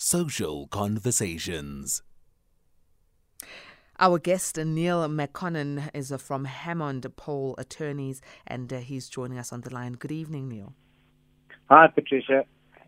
Social Conversations. Our guest, Neil McConnon, is uh, from Hammond Pole Attorneys, and uh, he's joining us on the line. Good evening, Neil. Hi, Patricia.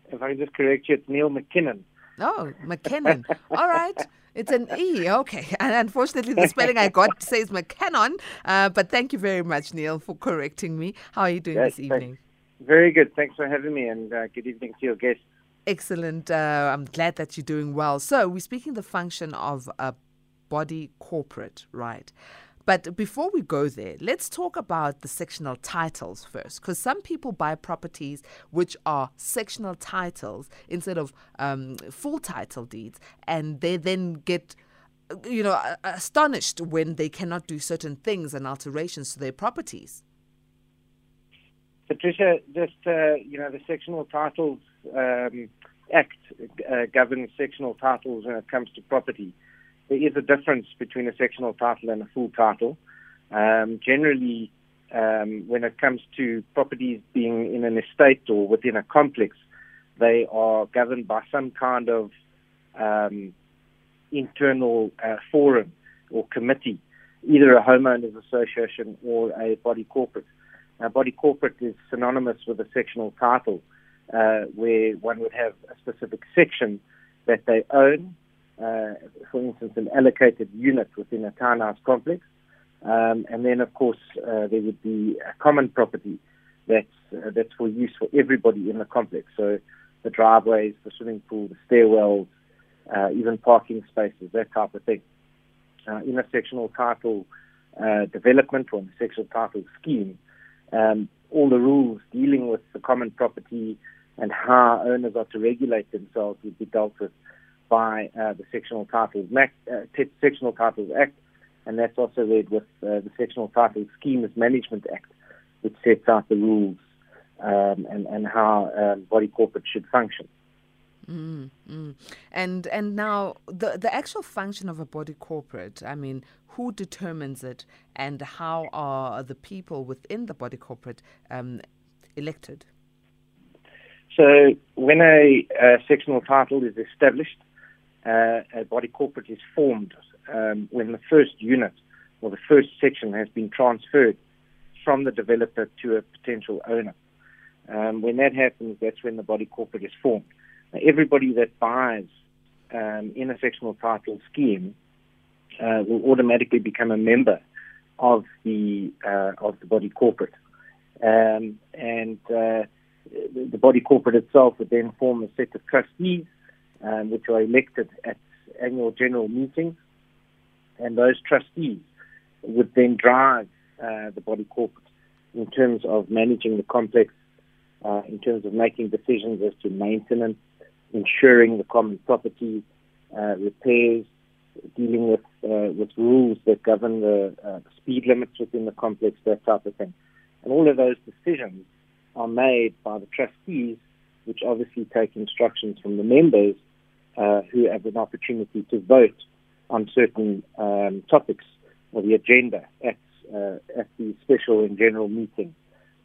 If I can just correct you, it's Neil McKinnon. Oh, McKinnon. All right. It's an E, okay. And unfortunately, the spelling I got says McKinnon. Uh, but thank you very much, Neil, for correcting me. How are you doing Yes, this thanks. evening? Very good. Thanks for having me, and uh, good evening to your guests. Excellent. Uh, I'm glad that you're doing well. So, we're speaking the function of a body corporate, right? But before we go there, let's talk about the sectional titles first, because some people buy properties which are sectional titles instead of um, full title deeds, and they then get, you know, astonished when they cannot do certain things and alterations to their properties. Patricia, just uh, you know, the Sectional Titles um, Act uh, governs sectional titles when it comes to property. There is a difference between a sectional title and a full title. Um, generally, um, when it comes to properties being in an estate or within a complex, they are governed by some kind of um, internal uh, forum or committee, either a homeowners association or a body corporate. Now, body corporate is synonymous with a sectional title, uh, where one would have a specific section that they own, uh, for instance, an allocated unit within a townhouse complex. Um, and then, of course, uh, there would be a common property that's, uh, that's for use for everybody in the complex. So the driveways, the swimming pool, the stairwells, uh, even parking spaces, that type of thing. Uh, in a sectional title development or in a sectional title scheme, um, all the rules dealing with the common property and how owners are to regulate themselves would be dealt with by uh, the Sectional Titles Act, uh, Sectional Titles Act, and that's also read with uh, the Sectional Title Schemes Management Act, which sets out the rules um, and, and how um, body corporate should function. Mm, mm. And and now the the actual function of a body corporate. I mean, who determines it, and how are the people within the body corporate um, elected? So when a, uh sectional title is established, uh, a body corporate is formed um, when the first unit or the first section has been transferred from the developer to a potential owner. Um, when that happens, that's when the body corporate is formed. Now, everybody that buys um, in a sectional title scheme uh, will automatically become a member of the uh, of the body corporate, um, and uh, the the body corporate itself would then form a set of trustees, um, which are elected at annual general meetings, and those trustees would then drive uh, the body corporate in terms of managing the complex, uh, in terms of making decisions as to maintenance, ensuring the common property, uh, repairs, dealing with uh, with rules that govern the uh, speed limits within the complex, that type of thing. And all of those decisions are made by the trustees, which obviously take instructions from the members uh, who have an opportunity to vote on certain um, topics of the agenda at, uh, at the special and general meetings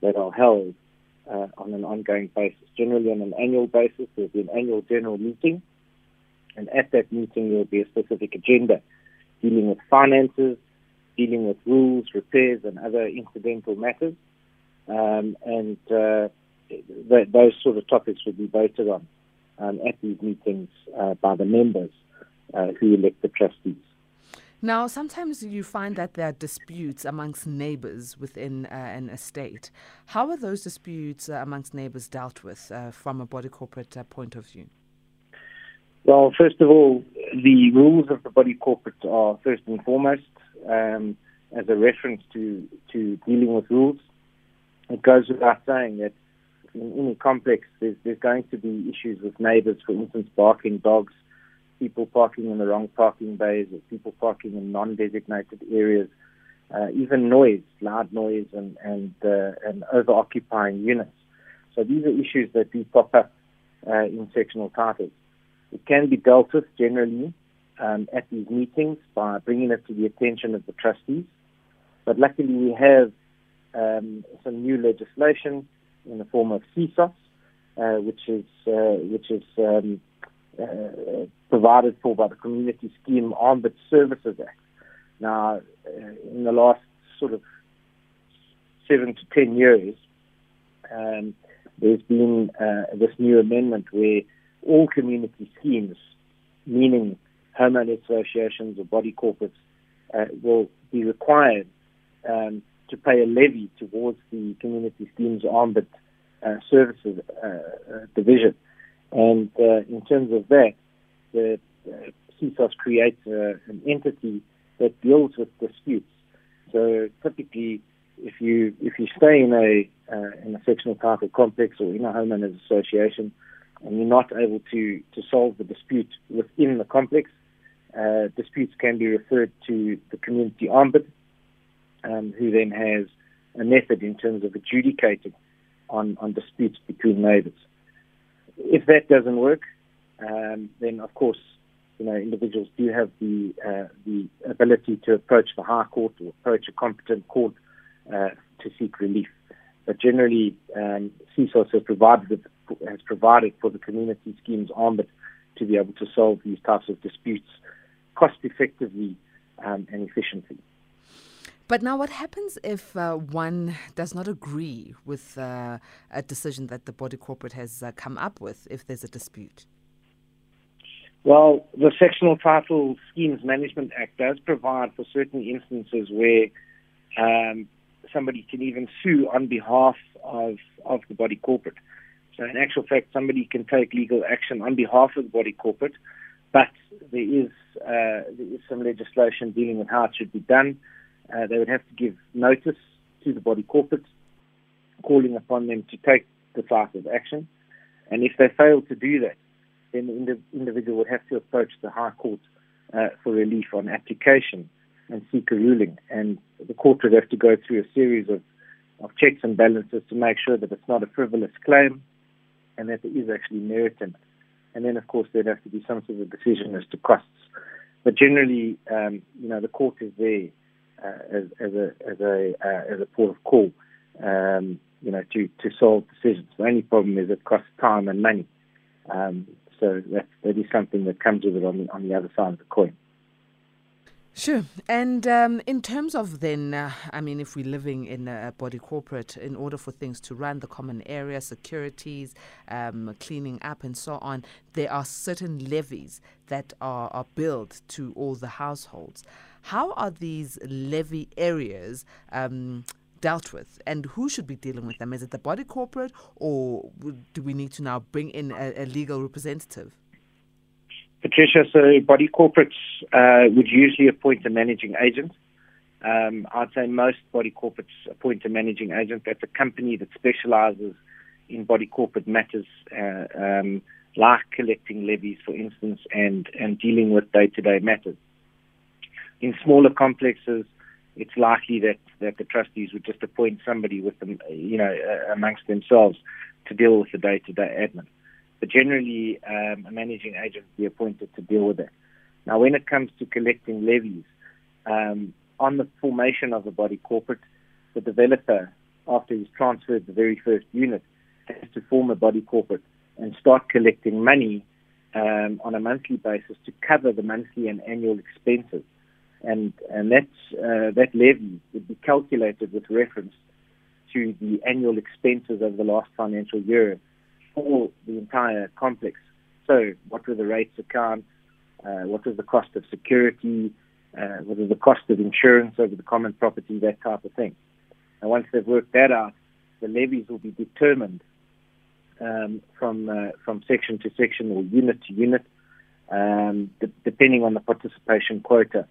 that are held uh, on an ongoing basis. Generally, on an annual basis, there'll be an annual general meeting, and at that meeting, there will be a specific agenda dealing with finances, dealing with rules, repairs, and other incidental matters. Um, and uh, th- those sort of topics will be voted on um, at these meetings uh, by the members uh, who elect the trustees. Now, sometimes you find that there are disputes amongst neighbors within uh, an estate. How are those disputes uh, amongst neighbors dealt with uh, from a body corporate uh, point of view? Well, first of all, the rules of the body corporate are first and foremost um, as a reference to, to dealing with rules. It goes without saying that in any complex, there's, there's going to be issues with neighbors, for instance, barking dogs, people parking in the wrong parking bays, or people parking in non-designated areas, uh, even noise, loud noise, and and uh, and over-occupying units. So these are issues that do pop up uh, in sectional titles. It can be dealt with generally um, at these meetings by bringing it to the attention of the trustees. But luckily, we have um, some new legislation in the form of CSOS, uh, which is uh, which is um, uh, provided for by the Community Scheme Ombud Services Act. Now, uh, in the last sort of seven to ten years, um, there's been uh, this new amendment where all community schemes, meaning homeowner associations or body corporates, uh, will be required um, to pay a levy towards the community schemes ombud uh, services uh, uh, division. And uh, in terms of that, the uh, CSOS creates an entity that deals with disputes. So typically, if you if you stay in a uh, in a sectional title complex or in a homeowners association, and you're not able to to solve the dispute within the complex, uh, disputes can be referred to the community ombudsman, um, who then has a method in terms of adjudicating on, on disputes between neighbours. If that doesn't work, um, then of course, you know, individuals do have the uh, the ability to approach the High Court or approach a competent court uh, to seek relief. But generally, um, CSOS has provided has provided for the community schemes ombudsman to be able to solve these types of disputes cost effectively um, and efficiently. But now, what happens if uh, one does not agree with uh, a decision that the body corporate has uh, come up with if there's a dispute? Well, the Sectional Title Schemes Management Act does provide for certain instances where um, somebody can even sue on behalf of, of the body corporate. So, in actual fact, somebody can take legal action on behalf of the body corporate, but there is, uh, there is some legislation dealing with how it should be done uh, they would have to give notice to the body corporate, calling upon them to take decisive action. And if they fail to do that, then the individual would have to approach the High Court uh, for relief on application and seek a ruling. And the court would have to go through a series of, of checks and balances to make sure that it's not a frivolous claim and that there is actually merit in it. And then, of course, there'd have to be some sort of decision as to costs. But generally, um, you know, the court is there as, as a as a uh, as a port of call, um, you know, to to solve decisions. The only problem is it costs time and money. Um, so that that is something that comes with it on the on the other side of the coin. Sure. And um, in terms of then, uh, I mean, if we're living in a body corporate, in order for things to run, the common area, securities, um, cleaning up, and so on, there are certain levies that are, are billed to all the households. How are these levy areas? Um, dealt with and who should be dealing with them? Is it the body corporate or do we need to now bring in a, a legal representative? Patricia, so body corporates uh, would usually appoint a managing agent. Um, I'd say most body corporates appoint a managing agent. That's a company that specializes in body corporate matters, uh, um, like collecting levies, for instance, and, and dealing with day to day matters. In smaller complexes, it's likely that, that the trustees would just appoint somebody with them, you know, uh, amongst themselves to deal with the day to day admin. But generally, um, a managing agent will be appointed to deal with that. Now, when it comes to collecting levies, um, on the formation of the body corporate, the developer, after he's transferred the very first unit, has to form a body corporate and start collecting money um, on a monthly basis to cover the monthly and annual expenses. And, and that, uh, that levy would be calculated with reference to the annual expenses over the last financial year for the entire complex. So, what were the rates account? Uh, what was the cost of security? Uh, what was the cost of insurance over the common property? That type of thing. And once they've worked that out, the levies will be determined um, from uh, from section to section or unit to unit, um, de- depending on the participation quota,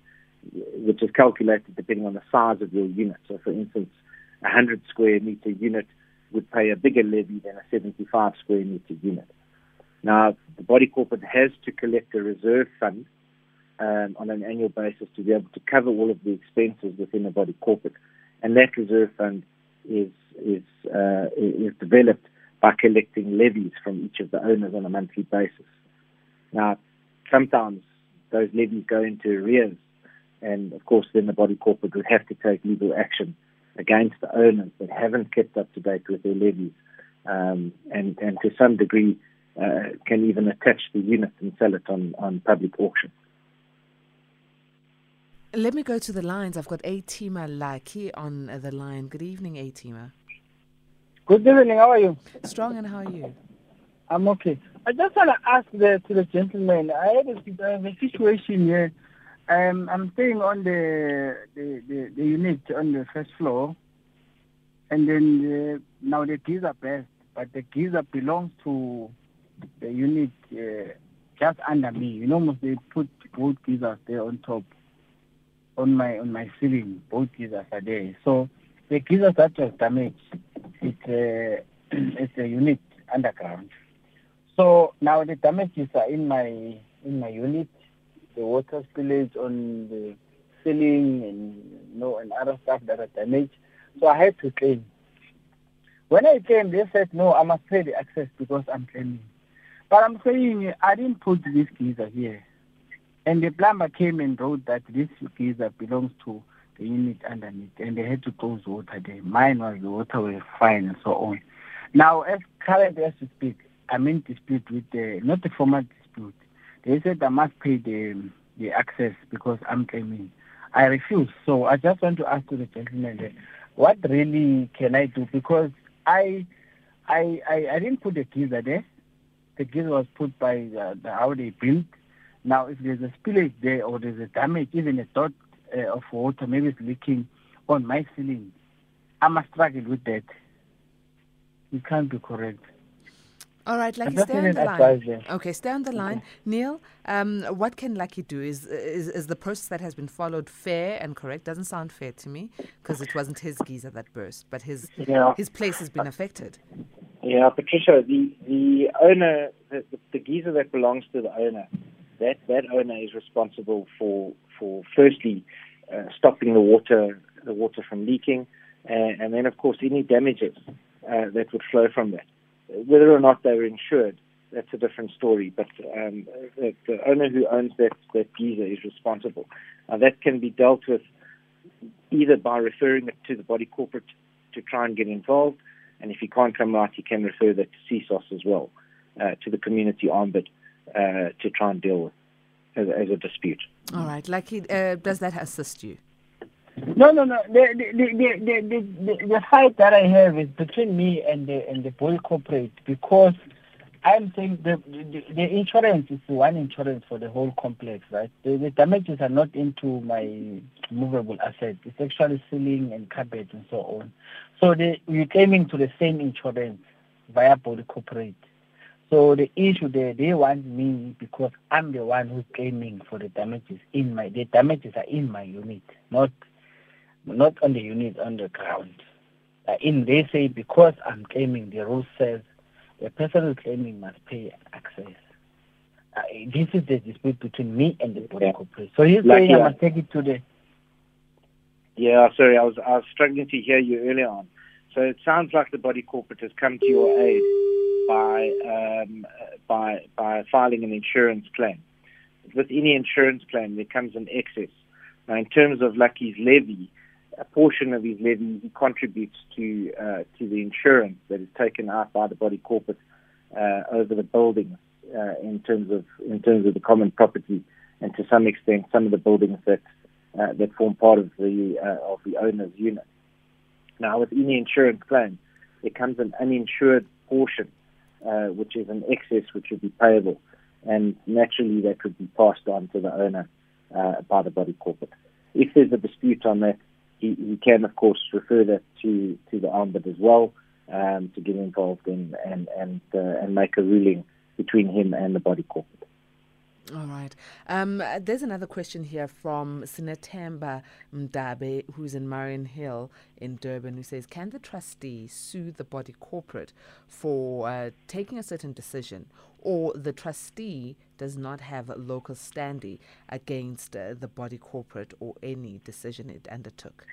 which is calculated depending on the size of your unit. So, for instance, a 100 square meter unit would pay a bigger levy than a 75 square meter unit. Now, the body corporate has to collect a reserve fund um, on an annual basis to be able to cover all of the expenses within the body corporate, and that reserve fund is is uh, is developed by collecting levies from each of the owners on a monthly basis. Now, sometimes those levies go into arrears, and of course, then the body corporate would have to take legal action against the owners that haven't kept up to date with their levies. Um, and, and to some degree, uh, can even attach the unit and sell it on, on public auction. Let me go to the lines. I've got Atima Lucky on the line. Good evening, Atima. Good evening. How are you? Strong, and how are you? I'm okay. I just want to ask the, to the gentleman. I had a, a situation here. Um, I'm staying on the, the, the, the, unit on the first floor, and then the, now the geyser burst, but the geyser belongs to the unit uh, just under me. You know, they put both geysers there on top, on my on my ceiling. Both geysers are there. So the geyser that was damaged, it's a, it's a unit underground. So now the damages are in my in my unit, the water spillage on the ceiling and you know and other stuff that are damaged. So I had to claim. When I came, they said no, I must pay the access because I'm claiming. But I'm saying I didn't put this geyser here. And the plumber came and wrote that this geyser belongs to the unit underneath and they had to close the water there. Mine was the water was fine and so on. Now as currently as we speak, I'm in dispute with the not the dispute. They said I must pay the the access because I'm claiming. I refuse. So I just want to ask to the gentleman what really can I do? Because I I I, I didn't put the geyser there. The geyser was put by the, the, how they built. Now if there's a spillage there or there's a damage, even a dot uh, of water, maybe it's leaking on my ceiling, I must struggle with that. It can't be correct. All right, Lucky, stay on the line. Okay, stay on the line. Okay. Neil, um, what can Lucky do? Is, is is the process that has been followed fair and correct? Doesn't sound fair to me because it wasn't his geyser that burst, but his yeah. his place has been affected. Yeah, Patricia, the the owner, the, the, the geyser that belongs to the owner, that that owner is responsible for for firstly uh, stopping the water the water from leaking, uh, and then of course any damages uh, that would flow from that. Whether or not they were insured, that's a different story. But um, the, owner who owns that, that geyser is responsible. Uh, that can be dealt with either by referring it to the body corporate to try and get involved, and if he can't come right, he can refer that to CSOS as well, uh, to the community ombud, uh, to try and deal with as, as a dispute. All right. Like, uh, does that assist you? No, no, no. The the, the, the, the, the fight that I have is between me and the and the boy corporate because I'm saying the, the the insurance is one insurance for the whole complex, right? The, the damages are not into my movable assets. It's actually ceiling and carpet and so on. So they, we're claiming to the same insurance via body corporate. So the issue there, they want me because I'm the one who's claiming for the damages in my the damages are in my unit, not not on the unit on the ground. Uh, in they say because I'm claiming the rule says the person who's claiming must pay access. Uh, this is the dispute between me and the body yeah. corporate. So he's like, saying yeah. I must take it to the. Yeah, sorry, I was I was struggling to hear you earlier on. So it sounds like the body corporate has come to your aid by um, by by filing an insurance claim. With any insurance claim, there comes an excess. Now, in terms of Lucky's levy, a portion of his levy he contributes to uh, to the insurance that is taken out by the body corporate uh, over the buildings uh, in terms of in terms of the common property and to some extent some of the buildings that uh, that form part of the uh, of the owner's unit. Now, with any insurance claim, there comes an uninsured portion, uh, which is an excess which would be payable, and naturally that would be passed on to the owner by the body corporate. If there's a dispute on that, he, he can, of course, refer that to, to the ombud as well um, to get involved in and and uh, and make a ruling between him and the body corporate. All right. Um, there's another question here from Sinatemba Mdabe, who's in Mariannhill in Durban, who says, Can the trustee sue the body corporate for uh, taking a certain decision, or the trustee does not have locus standi against uh, the body corporate or any decision it undertook?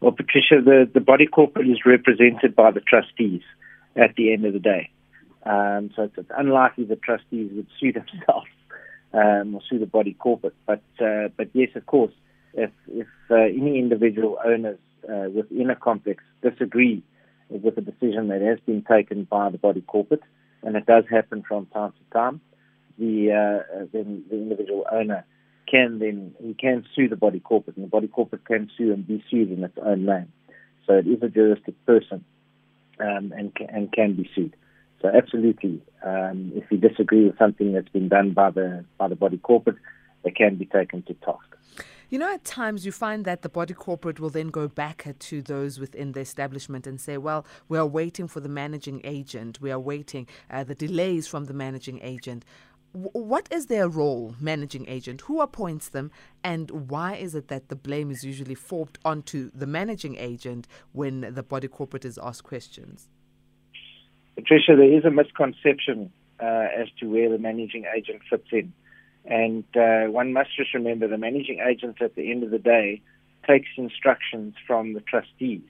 Well, Patricia, the, the body corporate is represented by the trustees at the end of the day. Um, so it's, it's, unlikely the trustees would sue themselves um, or sue the body corporate. But uh, but yes, of course, if if uh, any individual owners uh, within a complex disagree with a decision that has been taken by the body corporate, and it does happen from time to time, the uh, then the individual owner can then he can sue the body corporate, and the body corporate can sue and be sued in its own name. So it is a juristic person um, and and can be sued. So absolutely, um, if you disagree with something that's been done by the by the body corporate, they can be taken to task. You know, at times you find that the body corporate will then go back to those within the establishment and say, well, we are waiting for the managing agent. We are waiting uh, the delays from the managing agent. What is their role, managing agent? Who appoints them? And why is it that the blame is usually forked onto the managing agent when the body corporate is asked questions? Patricia, there is a misconception uh, as to where the managing agent fits in. And uh, one must just remember the managing agent at the end of the day takes instructions from the trustees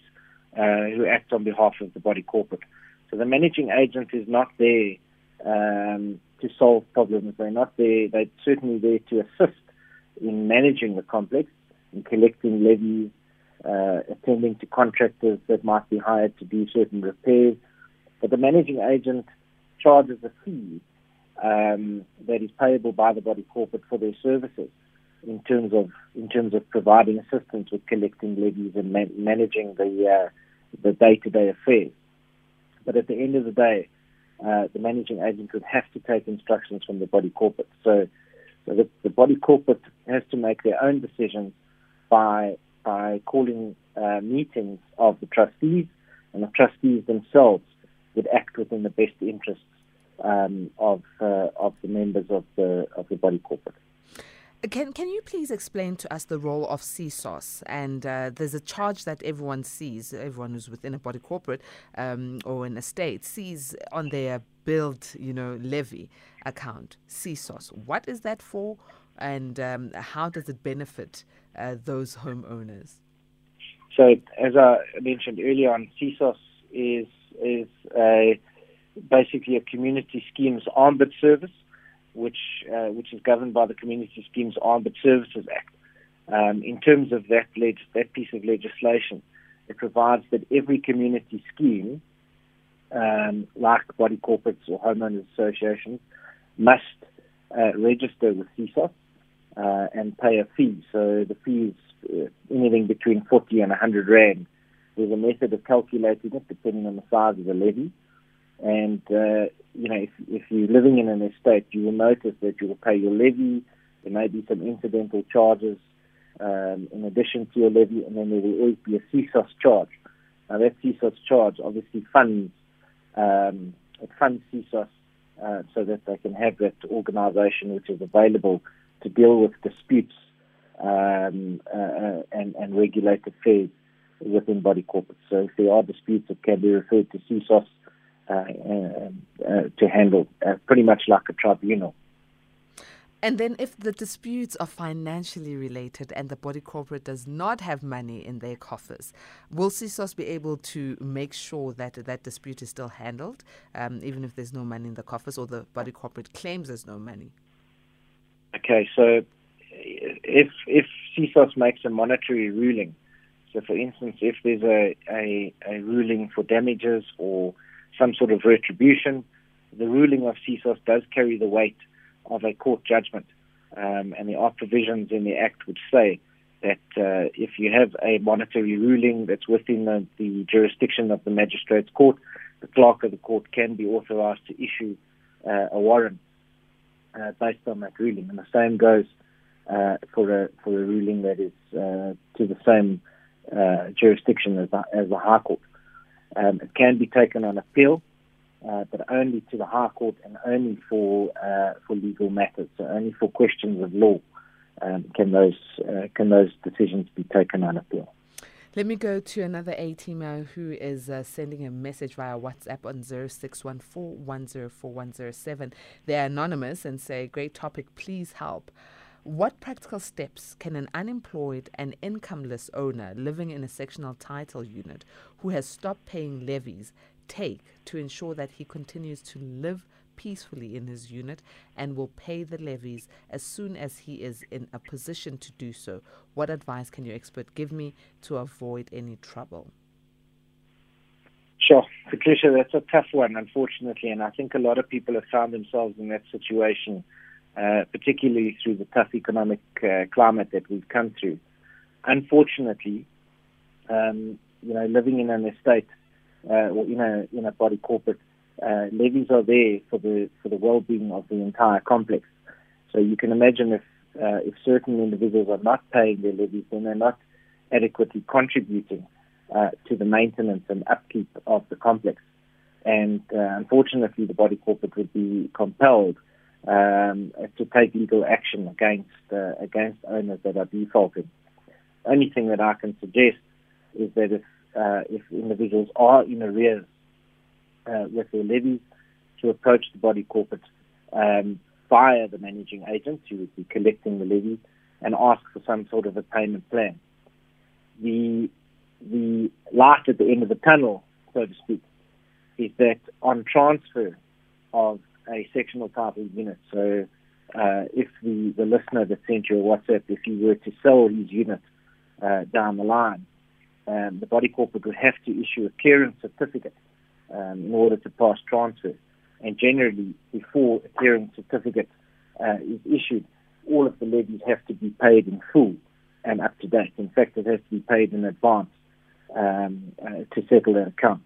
uh, who act on behalf of the body corporate. So the managing agent is not there um, to solve problems. They're not there. They're certainly there to assist in managing the complex, in collecting levies, uh, attending to contractors that might be hired to do certain repairs. But the managing agent charges a fee um, that is payable by the body corporate for their services in terms of in terms of providing assistance with collecting levies and man- managing the uh, the day-to-day affairs. But at the end of the day, uh, the managing agent would have to take instructions from the body corporate. So, so the, the body corporate has to make their own decisions by by calling uh, meetings of the trustees, and the trustees themselves would act within the best interests um, of uh, of the members of the of the body corporate. Can can you please explain to us the role of CSOS? And uh, there's a charge that everyone sees, everyone who's within a body corporate um, or an estate sees on their billed, you know, levy account. CSOS. What is that for, and um, how does it benefit uh, those homeowners? So, as I mentioned earlier on, CSOS is is a basically a community schemes ombud service, which uh, which is governed by the Community Schemes Ombud Services Act. Um, in terms of that leg- that piece of legislation, it provides that every community scheme, um, like body corporates or homeowners associations, must uh, register with CSOS uh, and pay a fee. So the fee is uh, anything between 40 and 100 rand. There's a method of calculating it depending on the size of the levy. And, uh, you know, if, if you're living in an estate, you will notice that you will pay your levy. There may be some incidental charges um, in addition to your levy, and then there will always be a CSOS charge. Now, that CSOS charge obviously funds um, it funds CSOS uh, so that they can have that organisation which is available to deal with disputes um, uh, uh and, and regulate affairs within body corporate. So if there are disputes, it can be referred to CSOS uh, uh, uh, to handle, pretty much like a tribunal. And then, if the disputes are financially related and the body corporate does not have money in their coffers, will CSOS be able to make sure that that dispute is still handled, um, even if there's no money in the coffers or the body corporate claims there's no money? Okay, so if if CSOS makes a monetary ruling, so for instance, if there's a, a, a ruling for damages or some sort of retribution. The ruling of CSOS does carry the weight of a court judgment, um, and there are provisions in the Act which say that uh, if you have a monetary ruling that's within the, the, jurisdiction of the magistrate's court, the clerk of the court can be authorized to issue uh, a warrant uh, based on that ruling. And the same goes uh, for a for a ruling that is uh, to the same uh, jurisdiction as the, as the High Court. Um, it can be taken on appeal, uh, but only to the High Court and only for uh, for legal matters. So only for questions of law um, can those uh, can those decisions be taken on appeal. Let me go to another A teamer who is uh, sending a message via WhatsApp on 0614104107. They're anonymous and say, Great topic, please help. What practical steps can an unemployed and incomeless owner living in a sectional title unit who has stopped paying levies take to ensure that he continues to live peacefully in his unit and will pay the levies as soon as he is in a position to do so? What advice can your expert give me to avoid any trouble? Sure, Patricia, that's a tough one, unfortunately, and I think a lot of people have found themselves in that situation, uh, particularly through the tough economic uh, climate that we've come through. Unfortunately, um, you know, living in an estate uh, or in a in a body corporate, uh, levies are there for the for the well-being of the entire complex. So you can imagine if uh, if certain individuals are not paying their levies, then they're not adequately contributing uh, to the maintenance and upkeep of the complex. And uh, unfortunately, the body corporate would be compelled um, to take legal action against uh, against owners that are defaulting. Only thing that I can suggest is that if uh, if individuals are in arrears uh, with their levies, to approach the body corporate um, via the managing agent who would be collecting the levy and ask for some sort of a payment plan. The the light at the end of the tunnel, so to speak, is that on transfer of a sectional title unit, so uh, if the, the listener that sent you a WhatsApp, if you were to sell his unit uh, down the line, um, the body corporate would have to issue a clearance certificate um, in order to pass transfer. And generally, before a clearance certificate uh, is issued, all of the levies have to be paid in full and up to date. In fact, it has to be paid in advance um, uh, to settle that account.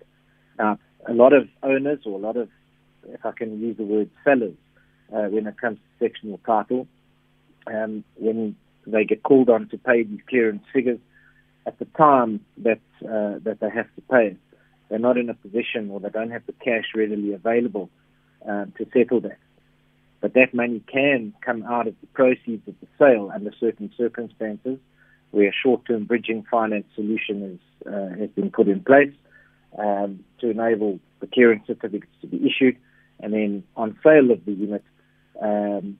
Now, a lot of owners, or a lot of, if I can use the word sellers, uh, when it comes to sectional title, um, when they get called on to pay these clearance figures, at the time that uh, that they have to pay they're not in a position or they don't have the cash readily available um, to settle that. But that money can come out of the proceeds of the sale under certain circumstances where a short-term bridging finance solution is, uh, has been put in place um, to enable the clearance certificates to be issued. And then on sale of the unit, um,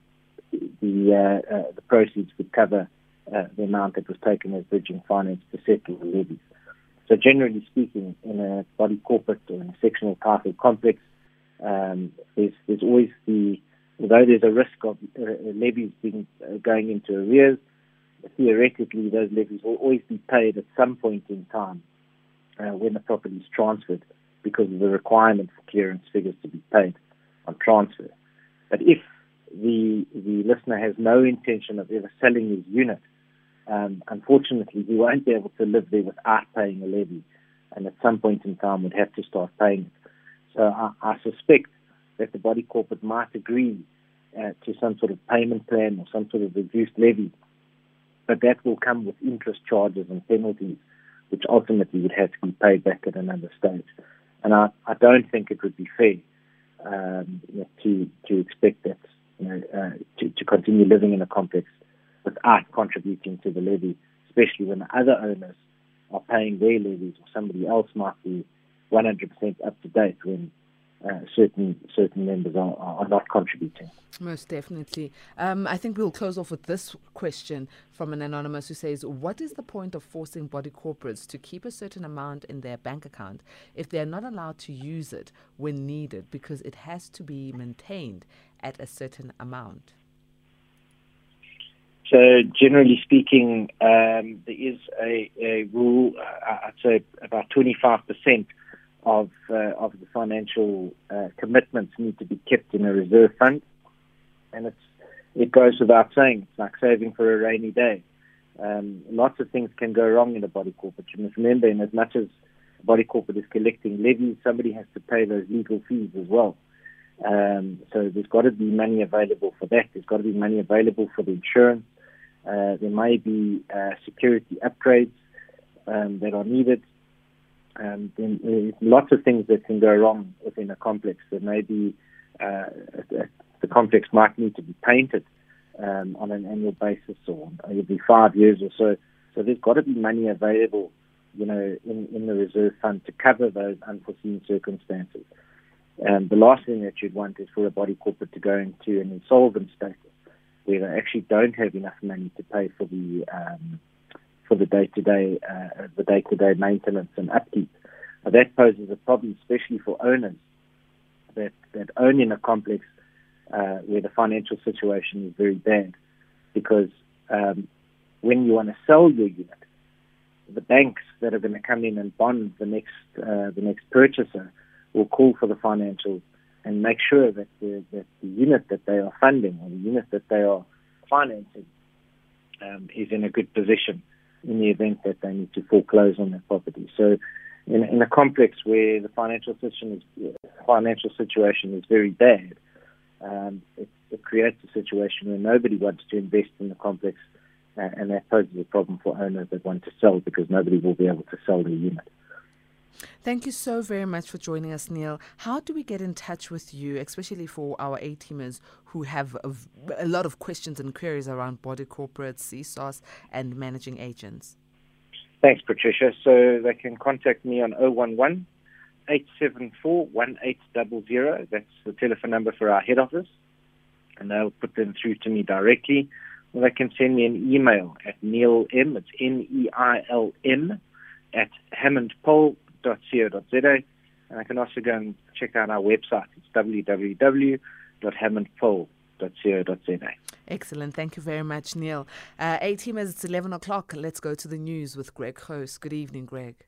the, uh, uh, the proceeds would cover uh, the amount that was taken as bridging finance to settle the levies. So generally speaking, in a body corporate or in a sectional title complex, um, there's, there's always the, although there's a risk of uh, levies being uh, going into arrears, theoretically those levies will always be paid at some point in time uh, when the property is transferred because of the requirement for clearance figures to be paid on transfer. But if the the listener has no intention of ever selling his unit, um, unfortunately, he won't be able to live there without paying a levy, and at some point in time would have to start paying it. So I, I suspect that the body corporate might agree uh, to some sort of payment plan or some sort of reduced levy, but that will come with interest charges and penalties, which ultimately would have to be paid back at another stage. And I, I don't think it would be fair um, you know, to to expect that you know uh, to, to continue living in a complex without contributing to the levy, especially when the other owners are paying their levies or somebody else might be 100% up to date when uh, certain certain members are, are not contributing. Most definitely. Um, I think we'll close off with this question from an anonymous who says, "What is the point of forcing body corporates to keep a certain amount in their bank account if they are not allowed to use it when needed because it has to be maintained at a certain amount?" So, generally speaking, um, there is a, a rule. Uh, I'd say about 25 percent of uh, of the financial uh, commitments need to be kept in a reserve fund, and it's it goes without saying. It's like saving for a rainy day. Um, lots of things can go wrong in a body corporate. You must remember, in as much as a body corporate is collecting levies, somebody has to pay those legal fees as well. Um, so there's got to be money available for that. There's got to be money available for the insurance. Uh, there may be uh, security upgrades um, that are needed. Um, there's lots of things that can go wrong within a complex. There maybe uh, the complex might need to be painted um, on an annual basis, or every five years or so. So there's got to be money available, you know, in, in the reserve fund to cover those unforeseen circumstances. Um, the last thing that you'd want is for a body corporate to go into an insolvent status where they actually don't have enough money to pay for the um, for the day-to-day uh, the day-to-day maintenance and upkeep. Now, that poses a problem, especially for owners that that own in a complex uh, where the financial situation is very bad, because um, when you want to sell your unit, the banks that are going to come in and bond the next uh, the next purchaser will call for the financials and make sure that the, that the unit that they are funding or the unit that they are financing um, is in a good position in the event that they need to foreclose on their property. So, in, in a complex where the financial situation is financial situation is very bad, um, it, it creates a situation where nobody wants to invest in the complex, uh, and that poses a problem for owners that want to sell because nobody will be able to sell their unit. Thank you so very much for joining us, Neil. How do we get in touch with you, especially for our A teamers who have a, a, lot of questions and queries around body corporates, CSOS, and managing agents? Thanks, Patricia. So they can contact me on 011 874 1800. That's the telephone number for our head office. And they'll put them through to me directly. Or they can send me an email at Neil M. It's N E I L M at And I can also go and check out our website. It's www.hammondpole.co.za. Excellent. Thank you very much, Neil. Uh, A team as it's 11 o'clock. Let's go to the news with Greg Host. Good evening, Greg.